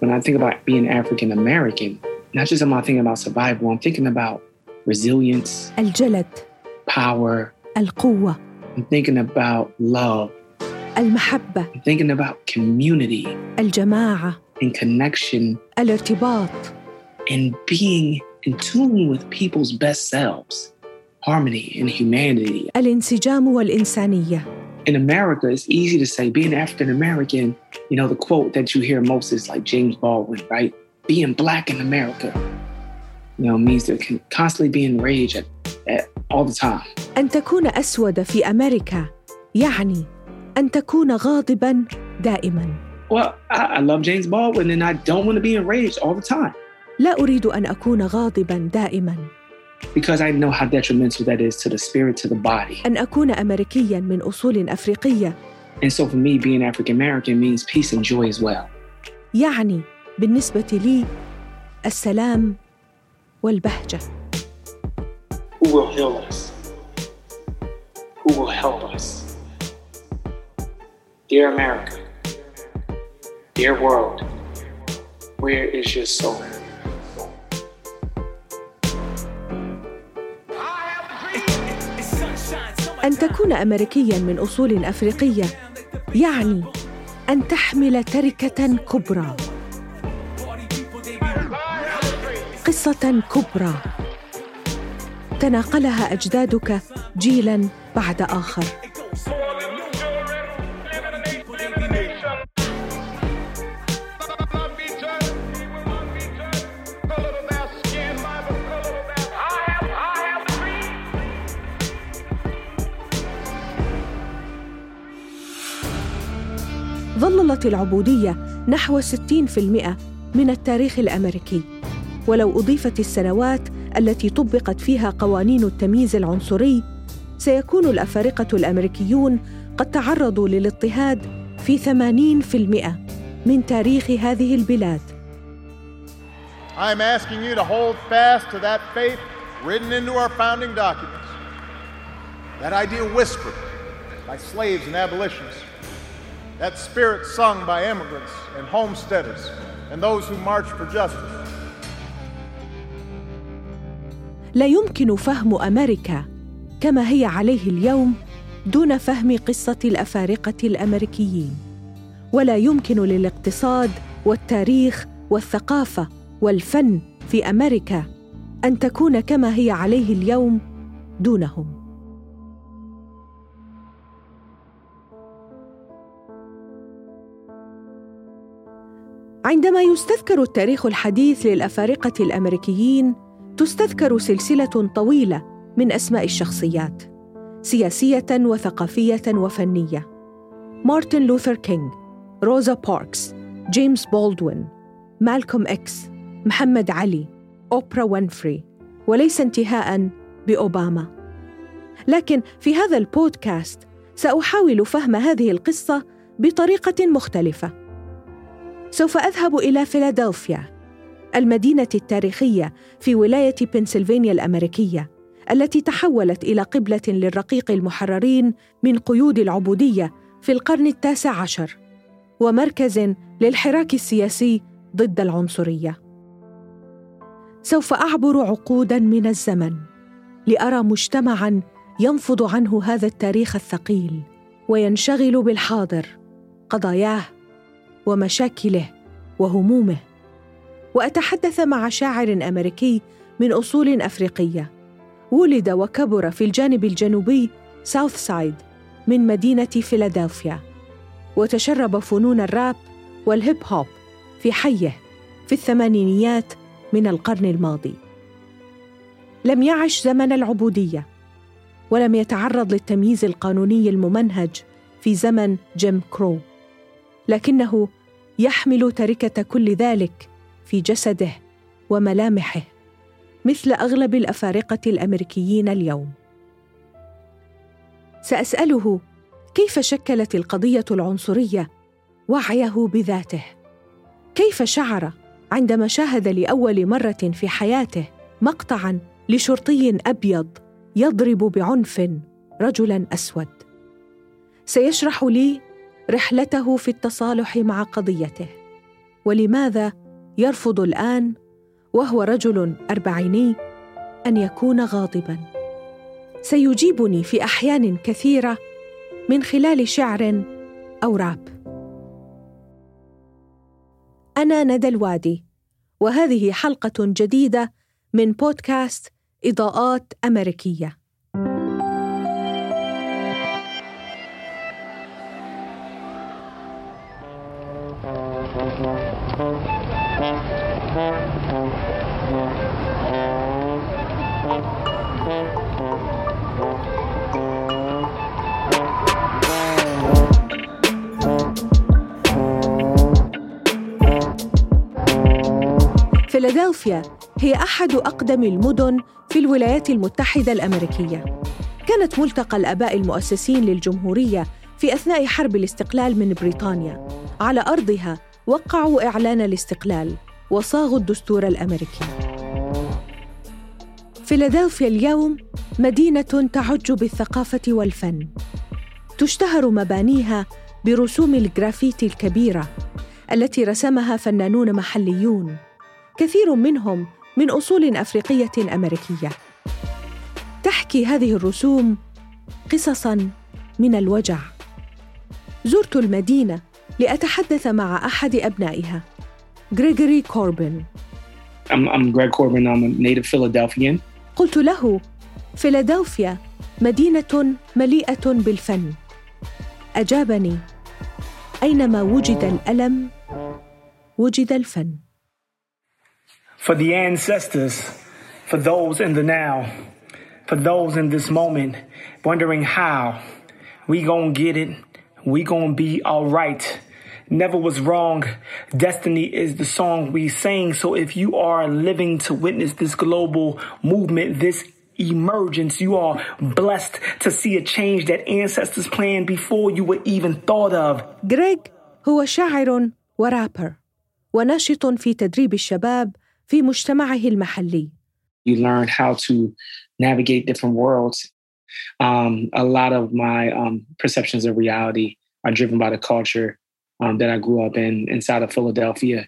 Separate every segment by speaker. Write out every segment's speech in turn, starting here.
Speaker 1: When I think about being African American, not just am I thinking about survival, I'm thinking about resilience,
Speaker 2: الجلد
Speaker 1: power.
Speaker 2: القوة
Speaker 1: I'm thinking about love.
Speaker 2: المحبة
Speaker 1: I'm thinking about community
Speaker 2: الجماعة
Speaker 1: and connection
Speaker 2: الارتباط
Speaker 1: and being in tune with people's best selves, harmony and humanity.
Speaker 2: الانسجام والإنسانية
Speaker 1: In America, it's easy to say being African American, you know, the quote that you hear most is like James Baldwin, right? Being black in America, you know, means to con- constantly be enraged at, at all the time.
Speaker 2: أن تكون أسود في أمريكا يعني أن تكون غاضبا دائما
Speaker 1: Well, I, I love James Baldwin and I don't want to be enraged all the time
Speaker 2: لا أريد أن أكون غاضبا دائما
Speaker 1: because I know how detrimental that is to the spirit, to the body.
Speaker 2: أن أكون أمريكيا من أصول أفريقية
Speaker 1: And so for me, being African American means peace and joy as well.
Speaker 2: يعني بالنسبة لي السلام والبهجة
Speaker 1: Who will heal us? Who will help us? Dear America, dear world, where is your soul?
Speaker 2: أن تكون أمريكيا من أصول أفريقية يعني أن تحمل تركة كبرى. قصة كبرى. تناقلها أجدادك جيلا بعد آخر. ظللت العبودية نحو 60% من التاريخ الأمريكي ولو أضيفت السنوات التي طبقت فيها قوانين التمييز العنصري سيكون الأفارقة الأمريكيون قد تعرضوا للاضطهاد في 80% من تاريخ هذه البلاد
Speaker 3: I'm asking you to hold fast to that faith written into our founding documents. That idea whispered by slaves and abolitionists. That spirit sung by immigrants and homesteaders and those who marched for justice.
Speaker 2: لا يمكن فهم أمريكا كما هي عليه اليوم دون فهم قصة الأفارقة الأمريكيين ولا يمكن للاقتصاد والتاريخ والثقافة والفن في أمريكا أن تكون كما هي عليه اليوم دونهم عندما يستذكر التاريخ الحديث للأفارقة الأمريكيين تستذكر سلسلة طويلة من أسماء الشخصيات سياسية وثقافية وفنية. مارتن لوثر كينج روزا باركس جيمس بولدوين مالكوم إكس محمد علي أوبرا وينفري وليس انتهاء بأوباما. لكن في هذا البودكاست سأحاول فهم هذه القصة بطريقة مختلفة. سوف أذهب إلى فيلادلفيا المدينة التاريخية في ولاية بنسلفانيا الأمريكية التي تحولت إلى قبلة للرقيق المحررين من قيود العبودية في القرن التاسع عشر ومركز للحراك السياسي ضد العنصرية. سوف أعبر عقودا من الزمن لأرى مجتمعا ينفض عنه هذا التاريخ الثقيل وينشغل بالحاضر قضاياه ومشاكله وهمومه. وأتحدث مع شاعر أمريكي من أصول أفريقية. ولد وكبر في الجانب الجنوبي South Side من مدينة فيلادلفيا. وتشرب فنون الراب والهيب هوب في حيه في الثمانينيات من القرن الماضي. لم يعش زمن العبودية ولم يتعرض للتمييز القانوني الممنهج في زمن جيم كرو. لكنه يحمل تركة كل ذلك في جسده وملامحه مثل أغلب الأفارقة الأمريكيين اليوم. سأسأله كيف شكلت القضية العنصرية وعيه بذاته؟ كيف شعر عندما شاهد لأول مرة في حياته مقطعا لشرطي أبيض يضرب بعنف رجلا أسود؟ سيشرح لي رحلته في التصالح مع قضيته. ولماذا يرفض الآن وهو رجل أربعيني أن يكون غاضبا؟ سيجيبني في أحيان كثيرة من خلال شعر أو راب. أنا ندى الوادي وهذه حلقة جديدة من بودكاست إضاءات أمريكية. فيلادلفيا هي أحد أقدم المدن في الولايات المتحدة الأمريكية. كانت ملتقى الآباء المؤسسين للجمهورية في أثناء حرب الاستقلال من بريطانيا على أرضها وقعوا إعلان الاستقلال وصاغوا الدستور الأمريكي. فيلادلفيا اليوم مدينة تعج بالثقافة والفن. تشتهر مبانيها برسوم الجرافيتي الكبيرة التي رسمها فنانون محليون كثير منهم من أصول أفريقية أمريكية. تحكي هذه الرسوم قصصا من الوجع. زرت المدينة لاتحدث مع احد ابنائها غريغوري كوربن
Speaker 1: I'm, I'm Greg Corbin. I'm a native Philadelphian.
Speaker 2: قلت له فيلادلفيا مدينه مليئه بالفن اجابني اينما وجد الالم وجد الفن
Speaker 4: for the ancestors, for those in the now, for those in this moment, wondering how we gonna get it, we gonna be all right. Never was wrong. Destiny is the song we sing. So if you are living to witness this global movement, this emergence, you are blessed to see a change that ancestors planned before you were even thought of.
Speaker 2: غريغ هو شاعر ورابر وناشط في تدريب الشباب في مجتمعه المحلي.
Speaker 1: You learn how to navigate different worlds. Um, a lot of my um, perceptions of reality are driven by the culture um, that I grew up in inside of Philadelphia.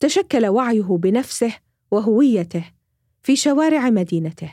Speaker 2: تشكل وعيه بنفسه وهويته في شوارع مدينته.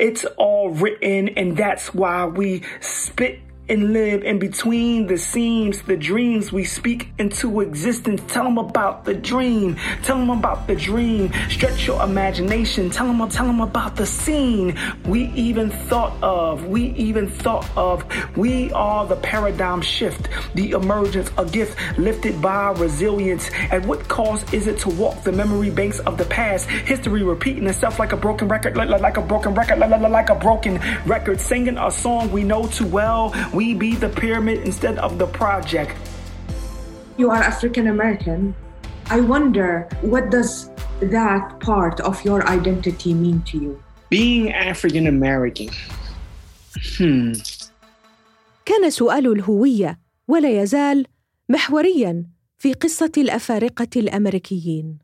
Speaker 4: It's all written, and that's why we spit and live in between the seams, the dreams we speak into existence. Tell them about the dream. Tell them about the dream. Stretch your imagination. Tell them, tell them about the scene we even thought of. We even thought of. We are the paradigm shift, the emergence, a gift lifted by resilience. At what cost is it to walk the memory banks of the past? History repeating itself like a broken record, like, like a broken record, like, like a broken record, singing a song we know too well we be the pyramid instead of the project.
Speaker 5: You are African American. I wonder what does that part of your identity mean to you?
Speaker 1: Being African American. Hmm.
Speaker 2: كان سؤال الهويه ولا يزال محوريا في قصه الافارقه الامريكيين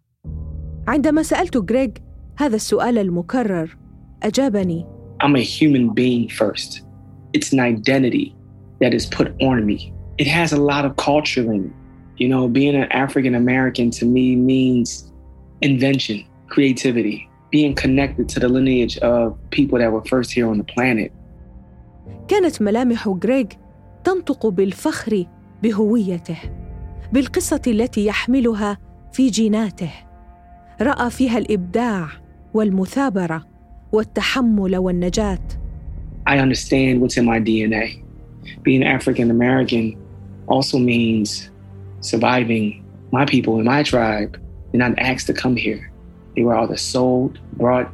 Speaker 2: عندما سالت غريغ هذا السؤال المكرر اجابني
Speaker 1: I'm a human being first. It's an identity that is put on me. It has a lot of culture in it. You know, being an African American to me means invention, creativity, being connected to the lineage of people that were first here on the planet.
Speaker 2: كانت ملامح غريغ تنطق بالفخر بهويته بالقصه التي يحملها في جيناته راى فيها الابداع والمثابره والتحمل والنجاه
Speaker 1: I understand what's in my DNA. Being African American also means surviving my people in my tribe. They're not asked to come here. They were either sold, brought,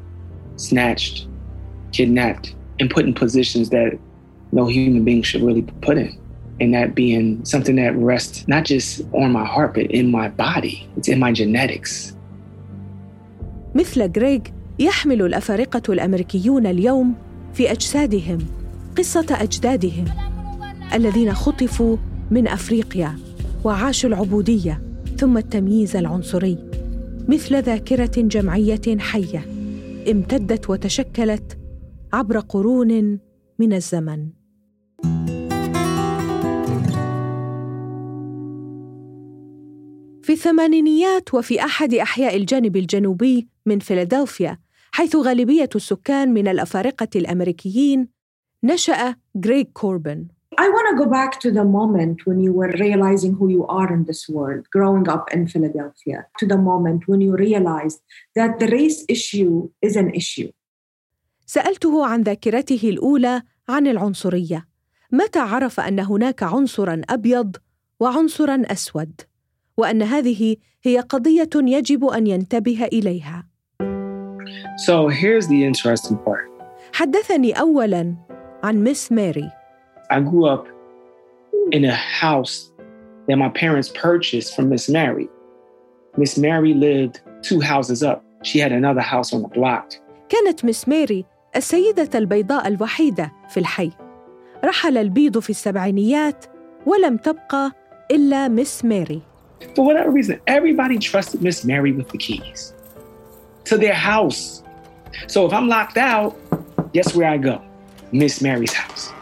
Speaker 1: snatched, kidnapped, and put in positions that no human being should really be put in. And that being something that rests not just on my heart, but in my body. It's in my genetics.
Speaker 2: مثل غريغ يحمل الافارقه الامريكيون اليوم في اجسادهم قصه اجدادهم الذين خطفوا من أفريقيا وعاشوا العبودية ثم التمييز العنصري مثل ذاكرة جمعية حية امتدت وتشكلت عبر قرون من الزمن. في الثمانينيات وفي أحد أحياء الجانب الجنوبي من فيلادلفيا حيث غالبية السكان من الأفارقة الأمريكيين نشأ غريغ كوربن.
Speaker 5: I want to go back to the moment when you were realizing who you are in this world, growing up in Philadelphia, to the moment when you realized that the race issue is an issue.
Speaker 2: سألته عن ذاكرته الأولى عن العنصرية. متى عرف أن هناك عنصراً أبيض وعنصراً أسود؟ وأن هذه هي قضية يجب أن ينتبه إليها.
Speaker 1: So here's the interesting part.
Speaker 2: حدثني أولاً عن ميس ماري.
Speaker 1: I grew up in a house that my parents purchased from Miss Mary. Miss Mary lived two houses up. She had another house on the block.
Speaker 2: كانت مس ماري السيدة البيضاء الوحيدة في الحي. رحل البيض في السبعينيات ولم تبقى إلا مس ماري.
Speaker 1: For whatever reason, everybody trusted Miss Mary with the keys to their house. So if I'm locked out, guess where I go? Miss Mary's house.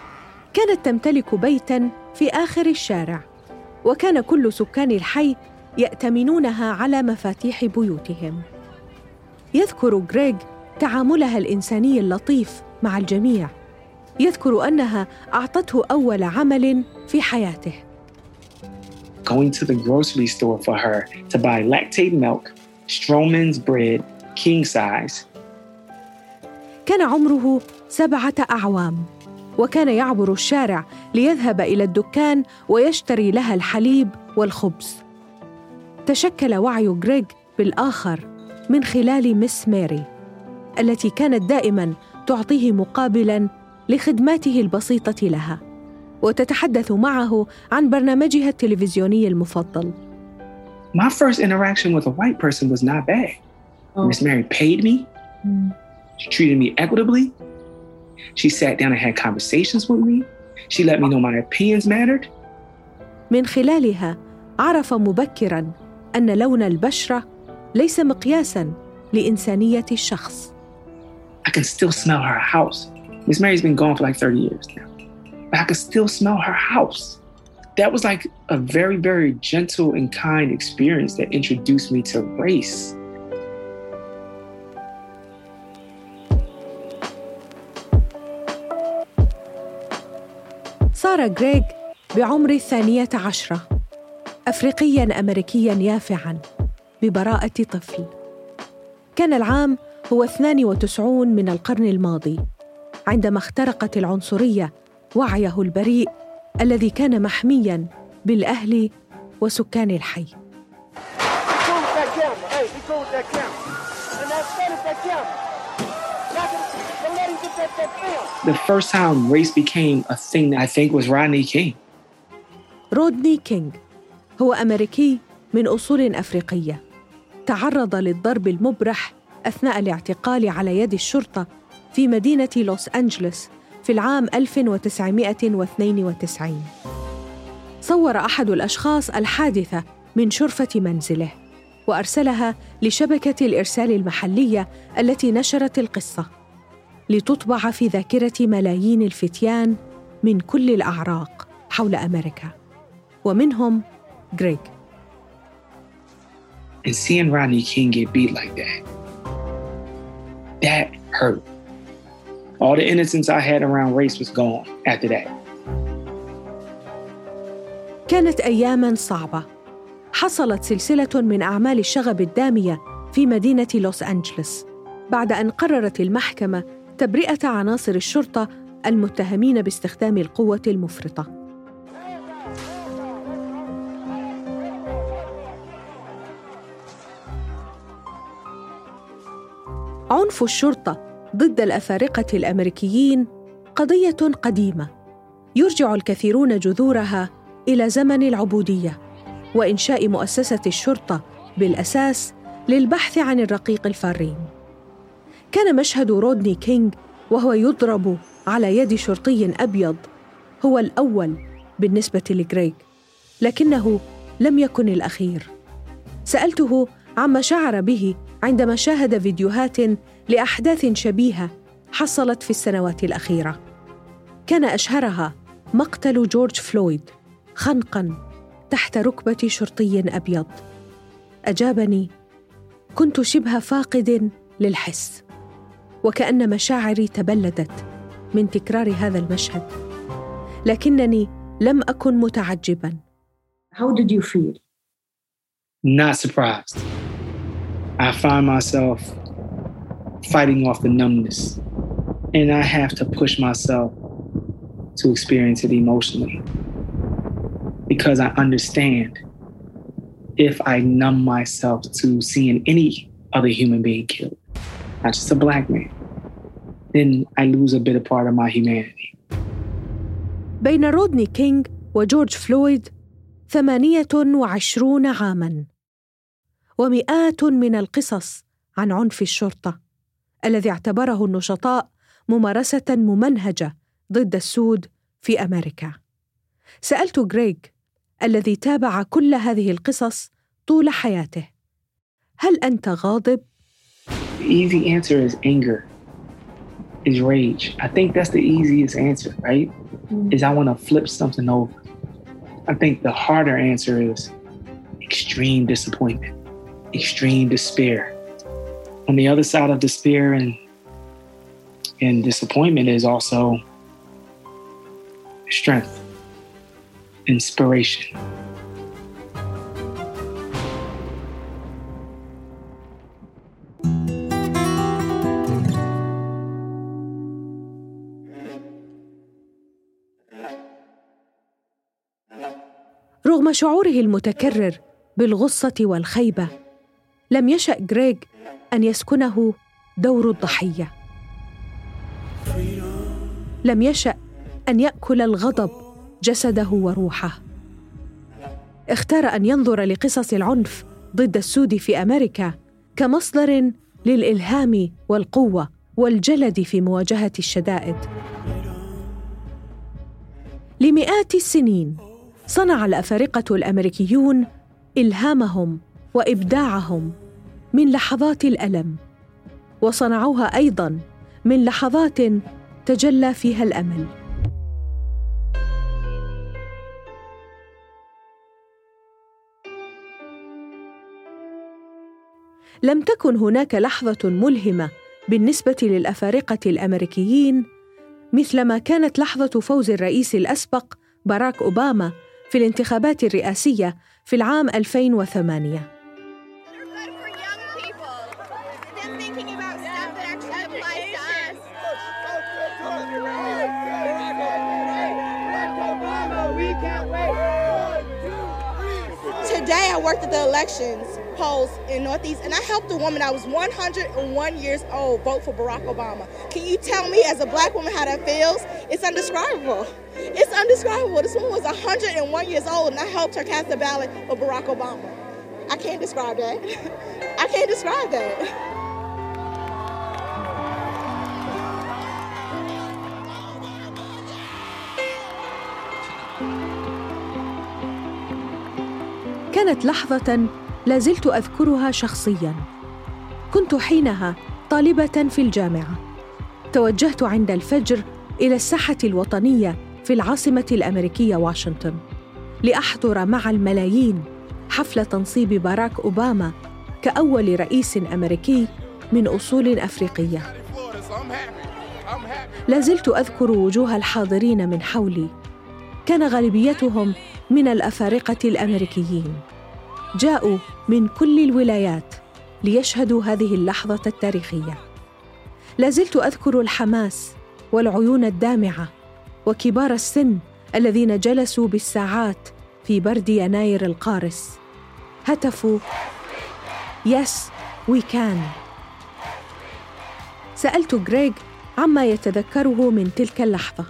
Speaker 2: كانت تمتلك بيتا في آخر الشارع وكان كل سكان الحي يأتمنونها على مفاتيح بيوتهم. يذكر غريغ تعاملها الإنساني اللطيف مع الجميع. يذكر أنها أعطته أول عمل في حياته.
Speaker 1: Going to the grocery store for her to buy lactate milk, Stroman's bread, king size.
Speaker 2: كان عمره سبعة أعوام وكان يعبر الشارع ليذهب إلى الدكان ويشتري لها الحليب والخبز. تشكل وعي غريغ بالآخر من خلال مس ماري التي كانت دائما تعطيه مقابلا لخدماته البسيطة لها وتتحدث معه عن برنامجها التلفزيوني المفضل.
Speaker 1: My first interaction with a white person was not bad. Miss Mary paid me. She treated me equitably. She sat down and had conversations with me. She let me know my opinions mattered.
Speaker 2: من خلالها عرف مبكرا أن لون البشرة ليس مقياسا لإنسانية الشخص.
Speaker 1: I can still smell her house. Miss Mary's been gone for like 30 years now. But I can still smell her house. That was like a very, very gentle and kind experience that introduced me to race.
Speaker 2: صار غريغ بعمر الثانية عشرة. أفريقياً أمريكياً يافعاً ببراءة طفل. كان العام هو 92 من القرن الماضي عندما اخترقت العنصرية وعيه البريء الذي كان محمياً بالأهل وسكان الحي.
Speaker 1: The first time race became a thing, I think, was Rodney King.
Speaker 2: رودني كينغ هو أمريكي من أصول أفريقية. تعرض للضرب المبرح أثناء الاعتقال على يد الشرطة في مدينة لوس أنجلوس في العام 1992 صور أحد الأشخاص الحادثة من شرفة منزله وأرسلها لشبكة الإرسال المحلية التي نشرت القصة. لتطبع في ذاكرة ملايين الفتيان من كل الأعراق حول أمريكا ومنهم غريغ
Speaker 1: And seeing Rodney King get beat like that, that hurt. All the innocence I had around race was gone after that.
Speaker 2: كانت اياما صعبة حصلت سلسلة من أعمال الشغب الدامية في مدينة لوس أنجلوس بعد أن قررت المحكمة تبرئة عناصر الشرطة المتهمين باستخدام القوة المفرطة. عنف الشرطة ضد الأفارقة الأمريكيين قضية قديمة. يرجع الكثيرون جذورها إلى زمن العبودية وإنشاء مؤسسة الشرطة بالأساس للبحث عن الرقيق الفارين. كان مشهد رودني كينج وهو يضرب على يد شرطي أبيض هو الأول بالنسبة لغريغ لكنه لم يكن الأخير. سألته عما شعر به عندما شاهد فيديوهات لأحداث شبيهة حصلت في السنوات الأخيرة. كان أشهرها مقتل جورج فلويد خنقا تحت ركبة شرطي أبيض. أجابني كنت شبه فاقد للحس. وكان مشاعري تبلدت من تكرار هذا المشهد لكنني لم اكن متعجبا
Speaker 5: How did you feel?
Speaker 1: Not surprised. I find myself fighting off the numbness, and I have to push myself to experience it emotionally because I understand if I numb myself to seeing any other human being killed, not just a black man, then I lose a bit of part of my humanity.
Speaker 2: بين رودني كينغ وجورج فلويد ثمانية وعشرون عاماً ومئات من القصص عن عنف الشرطة الذي اعتبره النشطاء ممارسة ممنهجة ضد السود في أمريكا سألت غريغ الذي تابع كل هذه القصص طول حياته هل أنت غاضب؟
Speaker 1: The easy answer is anger, is rage. I think that's the easiest answer, right? Mm-hmm. Is I want to flip something over. I think the harder answer is extreme disappointment, extreme despair. On the other side of despair and and disappointment is also strength, inspiration.
Speaker 2: رغم شعوره المتكرر بالغصة والخيبة لم يشأ غريغ أن يسكنه دور الضحية. لم يشأ أن يأكل الغضب جسده وروحه. اختار أن ينظر لقصص العنف ضد السود في أمريكا كمصدر للإلهام والقوة والجلد في مواجهة الشدائد. لمئات السنين صنع الأفارقة الأمريكيون إلهامهم وإبداعهم من لحظات الألم وصنعوها أيضا من لحظات تجلى فيها الأمل. لم تكن هناك لحظة ملهمة بالنسبة للأفارقة الأمريكيين مثلما كانت لحظة فوز الرئيس الأسبق باراك أوباما في الانتخابات الرئاسية في العام 2008
Speaker 6: Today I worked at the elections. polls in Northeast and I helped a woman that was 101 years old vote for Barack Obama. Can you tell me as a black woman how that feels? It's undescribable. It's undescribable. This woman was 101 years old and I helped her cast a ballot for Barack Obama. I can't describe that. I can't describe that.
Speaker 2: كانت لحظه لا زلت أذكرها شخصيا. كنت حينها طالبة في الجامعة. توجهت عند الفجر إلى الساحة الوطنية في العاصمة الأمريكية واشنطن لأحضر مع الملايين حفل تنصيب باراك أوباما كأول رئيس أمريكي من أصول أفريقية. لا زلت أذكر وجوه الحاضرين من حولي. كان غالبيتهم من الأفارقة الأمريكيين. جاءوا من كل الولايات ليشهدوا هذه اللحظة التاريخية. لا زلت أذكر الحماس والعيون الدامعة وكبار السن الذين جلسوا بالساعات في برد يناير القارس. هتفوا. يس وي كان سألت غريغ عما يتذكره من تلك اللحظة.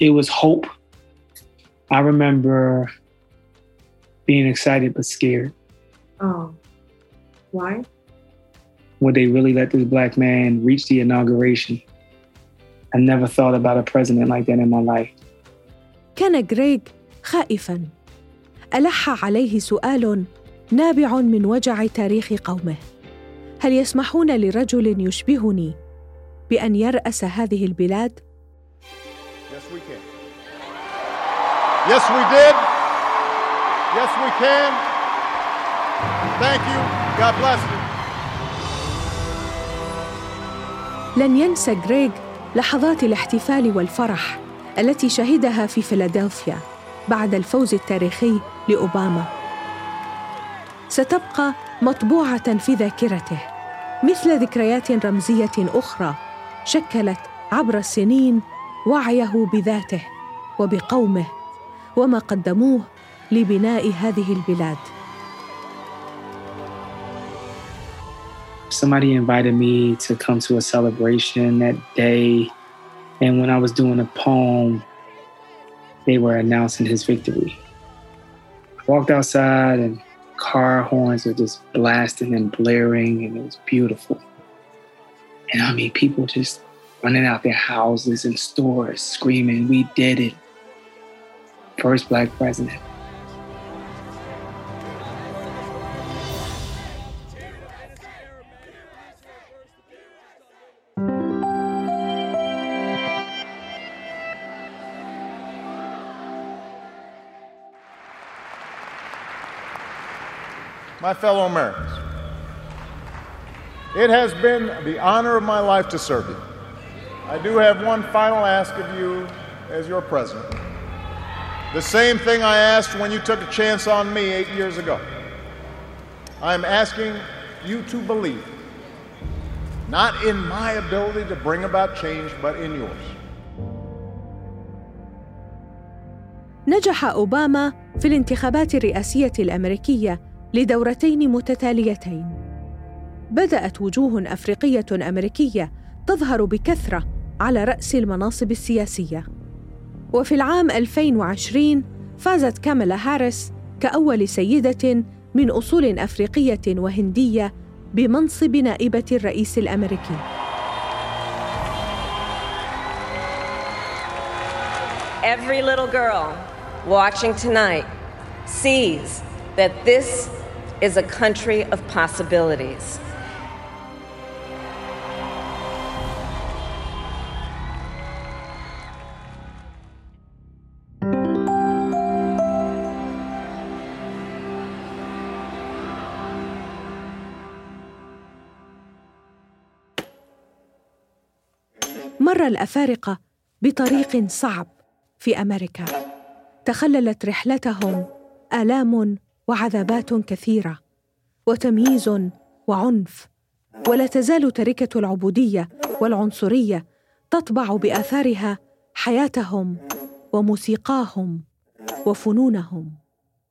Speaker 1: It was hope. I remember being excited but scared.
Speaker 5: Oh. Why?
Speaker 1: Would they really let this black man reach the inauguration? I never thought about a president like that in my life.
Speaker 2: كان غريغ خائفا الح عليه سؤال نابع من وجع تاريخ قومه هل يسمحون لرجل يشبهني بان يراس هذه البلاد
Speaker 3: Yes, we can. Yes, we did. Yes, we can. Thank you. God bless you.
Speaker 2: لن ينسى غريغ لحظات الاحتفال والفرح التي شهدها في فيلادلفيا بعد الفوز التاريخي لأوباما ستبقى مطبوعة في ذاكرته مثل ذكريات رمزية أخرى شكلت عبر السنين وعيه بذاته وبقومه وما قدموه لبناء هذه البلاد
Speaker 1: somebody invited me to come to a celebration that day. And when I was doing a poem, they were announcing his victory. I walked outside and car horns were just blasting and blaring, and it was beautiful. And I mean, people just running out their houses and stores screaming, We did it. First black president.
Speaker 3: my fellow Americans, it has been the honor of my life to serve you. I do have one final ask of you as your president. The same thing I asked when you took a chance on me eight years ago. I'm asking you to believe, not in my ability to bring about change, but in yours.
Speaker 2: نجح اوباما في الانتخابات الرئاسيه الامريكيه لدورتين متتاليتين. بدأت وجوه أفريقية أمريكية تظهر بكثرة على رأس المناصب السياسية. وفي العام 2020 فازت كاميلا هاريس كأول سيدة من أصول أفريقية وهندية بمنصب نائبة الرئيس الأمريكي.
Speaker 7: Every little girl watching tonight sees that this is a country of possibilities.
Speaker 2: مر الأفارقة بطريق صعب في أمريكا تخللت رحلتهم آلام وعذابات كثيره وتمييز وعنف ولا تزال تركه العبوديه والعنصريه تطبع باثارها حياتهم وموسيقاهم وفنونهم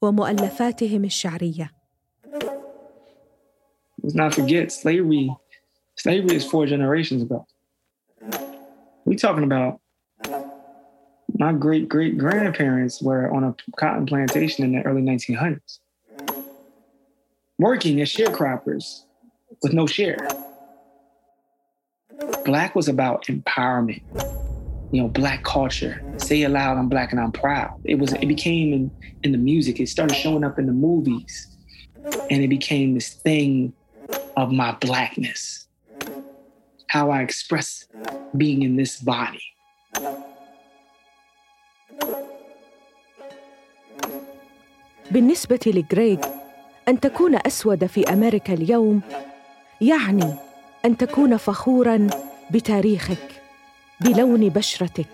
Speaker 2: ومؤلفاتهم الشعريه
Speaker 1: Let's not forget slavery. Slavery is four generations ago. We talking about my great great grandparents were on a cotton plantation in the early 1900s. working as sharecroppers with no share. Black was about empowerment, you know, black culture. Say it loud, I'm black and I'm proud. It was it became in, in the music, it started showing up in the movies, and it became this thing of my blackness. How I express being in this body.
Speaker 2: بالنسبة لجريج أن تكون أسود في أمريكا اليوم يعني أن تكون فخورا بتاريخك بلون بشرتك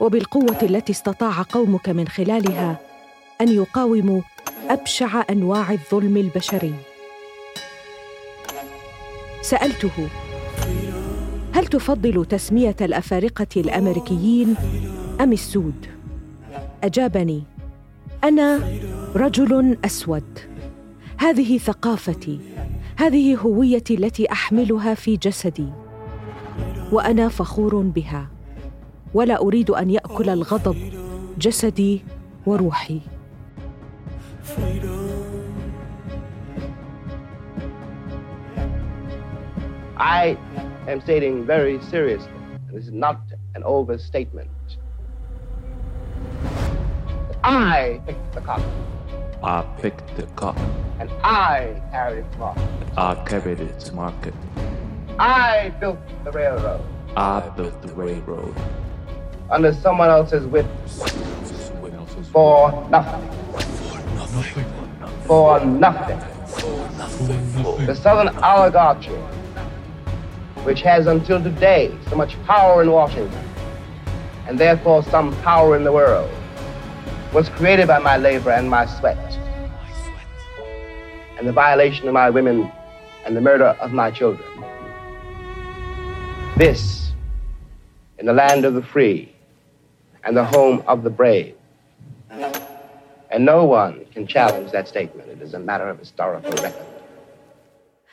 Speaker 2: وبالقوة التي استطاع قومك من خلالها أن يقاوموا أبشع أنواع الظلم البشري. سألته هل تفضل تسمية الأفارقة الأمريكيين أم السود؟ أجابني أنا رجل أسود. هذه ثقافتي هذه هويتي التي أحملها في جسدي وأنا فخور بها ولا أريد أن يأكل الغضب جسدي وروحي
Speaker 8: I am stating very seriously, this is not an overstatement. I picked the cotton.
Speaker 9: I picked the cotton.
Speaker 8: And I carried it to market.
Speaker 9: I carried it to market.
Speaker 8: I built the railroad.
Speaker 9: I built the railroad.
Speaker 8: Under someone else's whip. For nothing. For nothing. For nothing. The Southern oligarchy, which has until today so much power in Washington, and therefore some power in the world, was created by my labor and my sweat, and the violation of my women and the murder of my children. This, in the land of the free and the home of the brave. And no one can challenge that statement. It is a matter of historical record.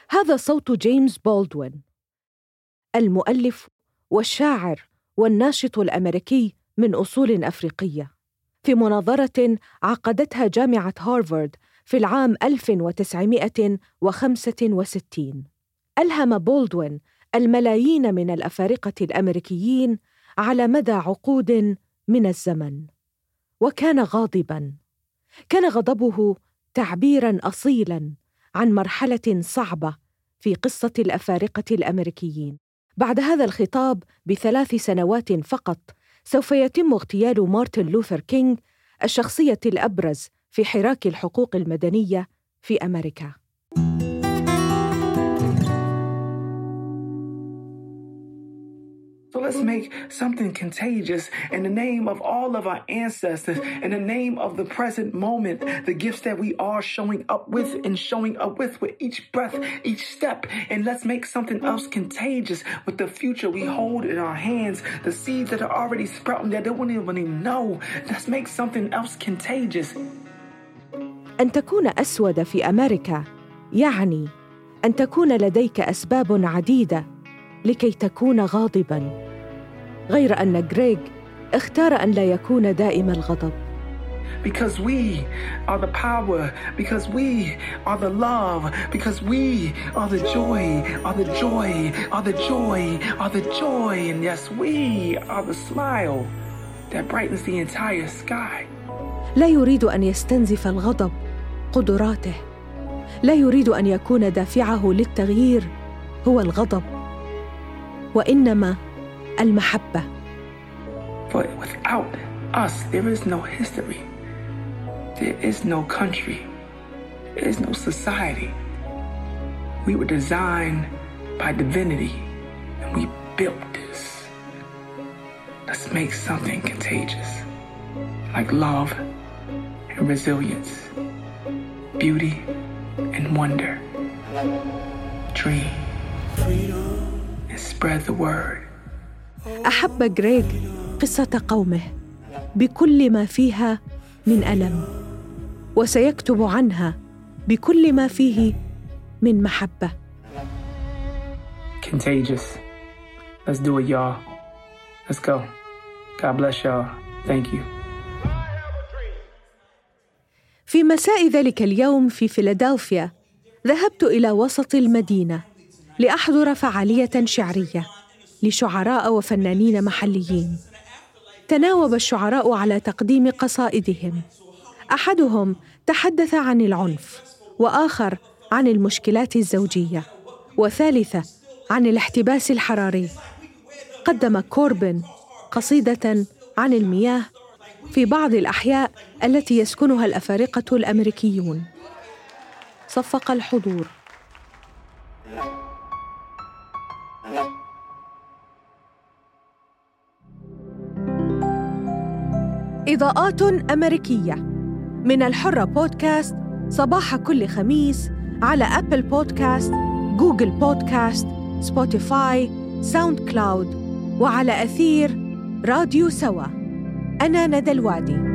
Speaker 2: هذا صوت جيمس بولدوين المؤلف والشاعر والناشط الامريكي من اصول افريقيه في مناظرة عقدتها جامعة هارفارد في العام 1965 ألهم بولدوين الملايين من الأفارقة الأمريكيين على مدى عقود من الزمن. وكان غاضبا. كان غضبه تعبيرا اصيلا عن مرحلة صعبة في قصة الأفارقة الأمريكيين. بعد هذا الخطاب بثلاث سنوات فقط سوف يتم اغتيال مارتن لوثر كينغ الشخصية الأبرز في حراك الحقوق المدنية في
Speaker 1: أمريكا. let's make something contagious in the name of all of our ancestors, in the name of the present moment, the gifts that we are showing up with and showing up with with each breath, each step. And let's make something else contagious with the future we hold in our hands, the seeds that are already sprouting that they wouldn't even know. Let's make something else contagious.
Speaker 2: ان تكون اسود في امريكا يعني ان تكون لديك اسباب عديده لكي تكون غاضبا غير ان غريغ اختار ان لا يكون دائم الغضب
Speaker 1: Because we are the power, because we are the love, because we are the joy, are the joy, are the joy, are the joy, and yes, we are the smile that brightens the entire sky.
Speaker 2: لا يريد ان يستنزف الغضب قدراته لا يريد ان يكون دافعه للتغيير هو الغضب وانما المحبه
Speaker 1: But without us, there is no history. There is no country. There is no society. We were designed by divinity and we built this. Let's make something contagious like love and resilience, beauty and wonder. Dream and spread the word.
Speaker 2: أحب غريغ قصة قومه بكل ما فيها من ألم وسيكتب عنها بكل ما فيه من محبة
Speaker 1: Contagious. Let's do it, y'all. Let's go. God bless y'all. Thank you.
Speaker 2: في مساء ذلك اليوم في فيلادلفيا ذهبت إلى وسط المدينة لأحضر فعالية شعرية لشعراء وفنانين محليين. تناوب الشعراء على تقديم قصائدهم. أحدهم تحدث عن العنف وآخر عن المشكلات الزوجية وثالثه عن الاحتباس الحراري. قدم كوربن قصيدة عن المياه في بعض الأحياء التي يسكنها الأفارقة الأمريكيون. صفق الحضور. إضاءات أمريكية. من الحرة بودكاست صباح كل خميس على Apple Podcast، Google Podcast، Spotify، SoundCloud وعلى أثير راديو سوا. أنا ندى الوادي.